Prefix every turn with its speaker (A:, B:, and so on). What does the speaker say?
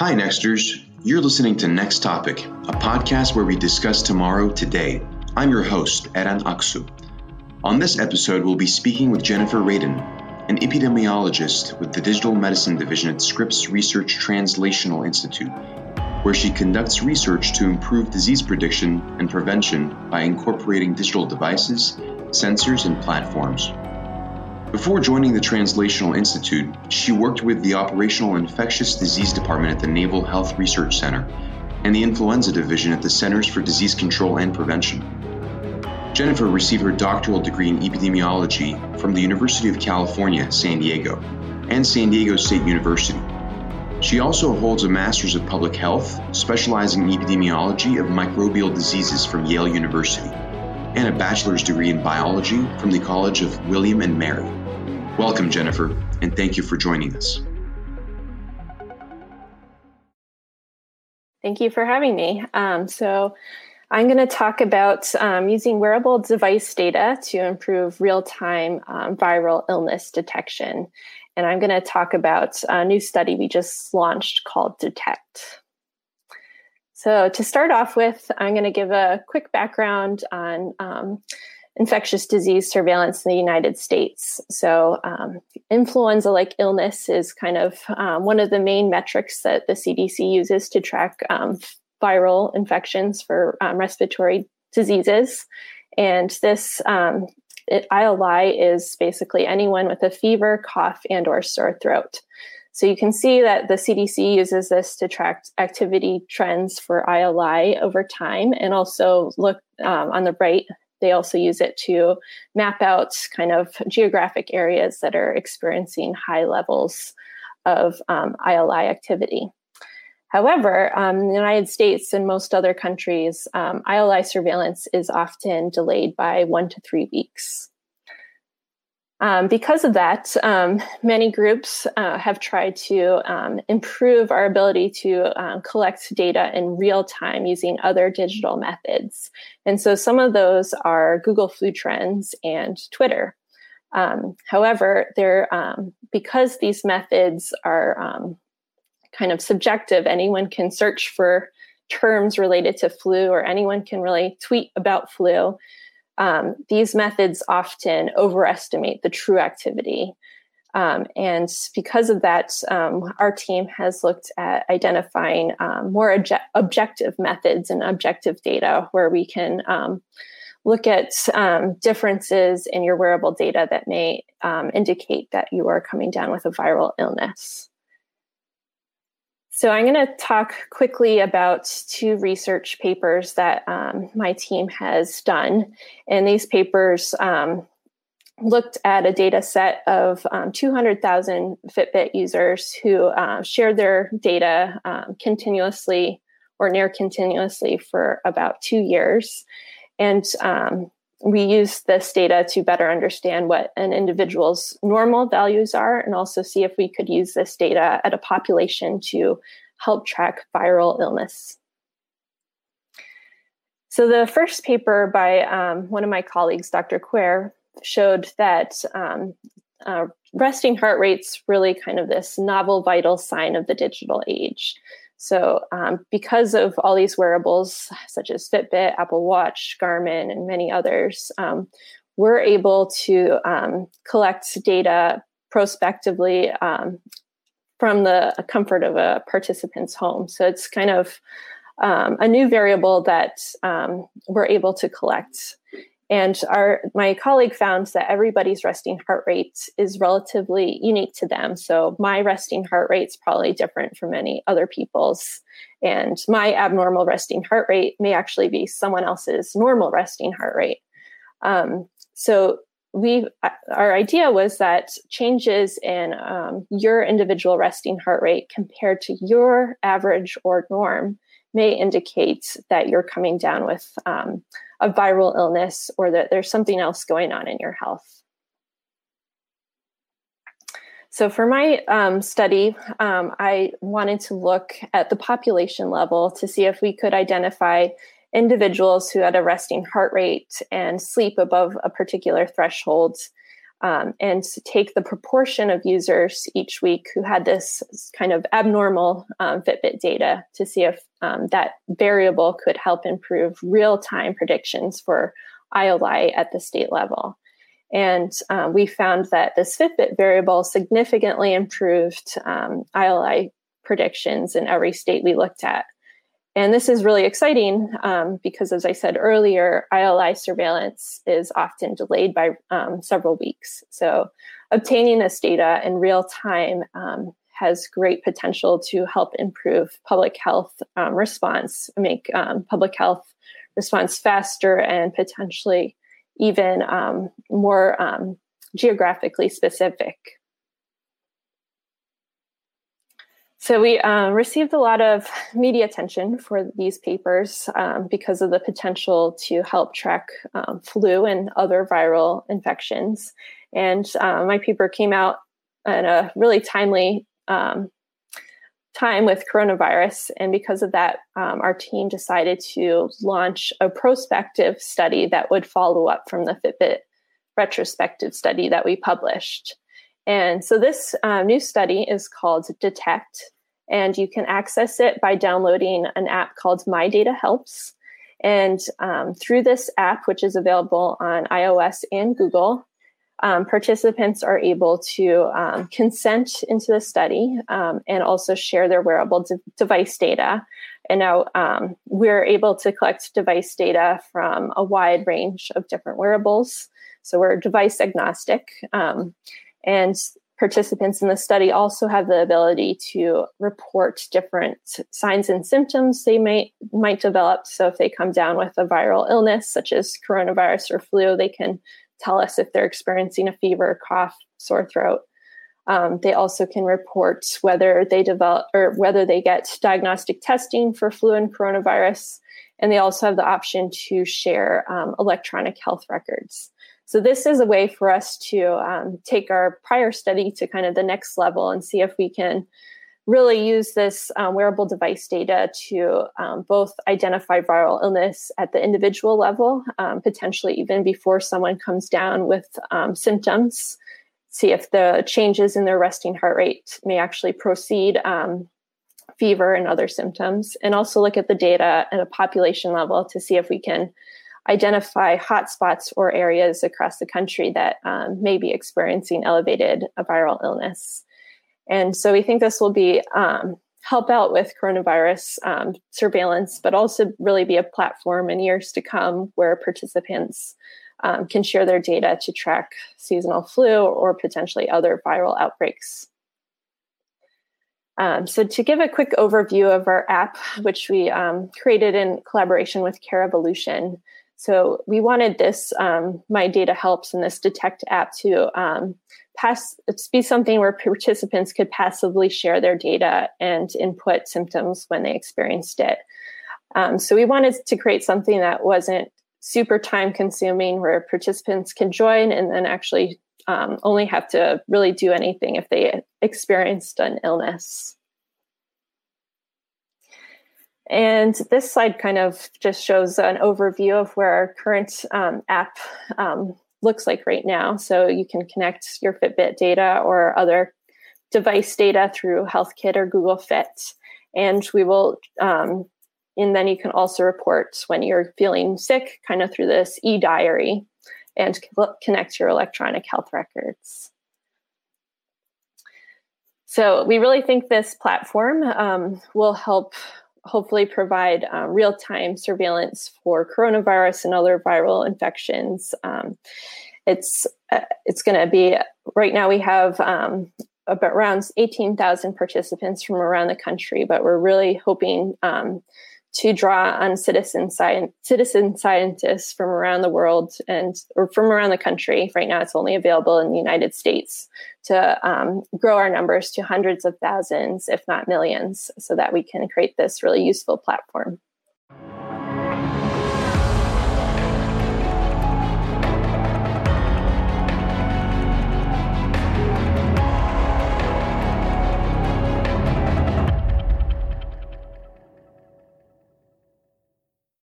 A: Hi, Nexters. You're listening to Next Topic, a podcast where we discuss tomorrow today. I'm your host, Eran Aksu. On this episode, we'll be speaking with Jennifer Radin, an epidemiologist with the Digital Medicine Division at Scripps Research Translational Institute, where she conducts research to improve disease prediction and prevention by incorporating digital devices, sensors, and platforms. Before joining the Translational Institute, she worked with the Operational Infectious Disease Department at the Naval Health Research Center and the Influenza Division at the Centers for Disease Control and Prevention. Jennifer received her doctoral degree in epidemiology from the University of California, San Diego, and San Diego State University. She also holds a Master's of Public Health, specializing in epidemiology of microbial diseases from Yale University, and a bachelor's degree in biology from the College of William and Mary. Welcome, Jennifer, and thank you for joining us.
B: Thank you for having me. Um, so, I'm going to talk about um, using wearable device data to improve real time um, viral illness detection. And I'm going to talk about a new study we just launched called Detect. So, to start off with, I'm going to give a quick background on um, infectious disease surveillance in the United States. So, um, influenza like illness is kind of um, one of the main metrics that the CDC uses to track um, viral infections for um, respiratory diseases. And this um, it, ILI is basically anyone with a fever, cough, and or sore throat. So you can see that the CDC uses this to track activity trends for ILI over time, and also look um, on the right they also use it to map out kind of geographic areas that are experiencing high levels of um, ILI activity. However, um, in the United States and most other countries, um, ILI surveillance is often delayed by one to three weeks. Um, because of that, um, many groups uh, have tried to um, improve our ability to um, collect data in real time using other digital methods. And so some of those are Google Flu Trends and Twitter. Um, however, they're, um, because these methods are kind of subjective, anyone can search for terms related to flu or anyone can really tweet about flu um, these methods often overestimate the true activity. Um, and because of that, um, our team has looked at identifying um, more obje- objective methods and objective data where we can um, look at um, differences in your wearable data that may indicate that you are coming down with a viral illness. So, I'm going to talk quickly about two research papers that um, my team has done. And these papers um, looked at a data set of um, 200,000 Fitbit users who uh, shared their data um, continuously or near continuously for about two years. And um, we use this data to better understand what an individual's normal values are and also see if we could use this data at a population to help track viral illness. So, the first paper by um, one of my colleagues, Dr. Quer, showed that um, uh, resting heart rate's really kind of this novel vital sign of the digital age. So, um, because of all these wearables, such as Fitbit, Apple Watch, Garmin, and many others, um, we're able to um, collect data prospectively um, from the comfort of a participant's home. So, it's kind of um, a new variable that um, we're able to collect and our my colleague found that everybody's resting heart rate is relatively unique to them. So my resting heart rate is probably different from many other people's. And my abnormal resting heart rate may actually be someone else's normal resting heart rate. Um, so we our idea was that changes in um, your individual resting heart rate compared to your average or norm may indicate that you're coming down with um, a viral illness or that there's something else going on in your health. So, for my um, study, um, I wanted to look at the population level to see if we could identify individuals who had a resting heart rate and sleep above a particular threshold um, and take the proportion of users each week who had this kind of abnormal um, Fitbit data to see if um, that variable could help improve real time predictions for ILI at the state level. And uh, we found that this Fitbit variable significantly improved um, ILI predictions in every state we looked at. And this is really exciting um, because, as I said earlier, ILI surveillance is often delayed by um, several weeks. So, obtaining this data in real time um, has great potential to help improve public health um, response, make um, public health response faster, and potentially even um, more geographically specific. So we um, received a lot of media attention for these papers um, because of the potential to help track um, flu and other viral infections. And uh, my paper came out at a really timely um, time with coronavirus. And because of that, um, our team decided to launch a prospective study that would follow up from the Fitbit retrospective study that we published. And so this uh, new study is called Detect, and you can access it by downloading an app called My Data Helps. And um, through this app, which is available on iOS and Google, um, participants are able to um, consent into the study um, and also share their wearable de- device data. And now um, we're able to collect device data from a wide range of different wearables. So we're device agnostic. Um, and participants in the study also have the ability to report different signs and symptoms they may might develop. So if they come down with a viral illness such as coronavirus or flu, they can tell us if they're experiencing a fever, cough, sore throat. Um, they also can report whether they develop or whether they get diagnostic testing for flu and coronavirus. And they also have the option to share um, electronic health records. So this is a way for us to um, take our prior study to kind of the next level and see if we can really use this um, wearable device data to um, both identify viral illness at the individual level, um, potentially even before someone comes down with um, symptoms, see if the changes in their resting heart rate may actually proceed um, fever and other symptoms, and also look at the data at a population level to see if we can identify hotspots or areas across the country that um, may be experiencing elevated viral illness. And so we think this will be um, help out with coronavirus um, surveillance, but also really be a platform in years to come where participants um, can share their data to track seasonal flu or potentially other viral outbreaks. Um, so, to give a quick overview of our app, which we um, created in collaboration with Care Evolution, so we wanted this um, My Data Helps and this Detect app to um, pass be something where participants could passively share their data and input symptoms when they experienced it. Um, so we wanted to create something that wasn't super time consuming, where participants can join and then actually um, only have to really do anything if they experienced an illness. And this slide kind of just shows an overview of where our current um, app um, looks like right now. So you can connect your Fitbit data or other device data through HealthKit or Google Fit. And we will, um, and then you can also report when you're feeling sick, kind of through this e diary and connect your electronic health records. So we really think this platform um, will help hopefully provide uh, real time surveillance for coronavirus and other viral infections. Um, it's uh, it's going to be right now we have um, about around 18,000 participants from around the country, but we're really hoping um, to draw on citizen science, citizen scientists from around the world and or from around the country. Right now, it's only available in the United States to um, grow our numbers to hundreds of thousands, if not millions, so that we can create this really useful platform.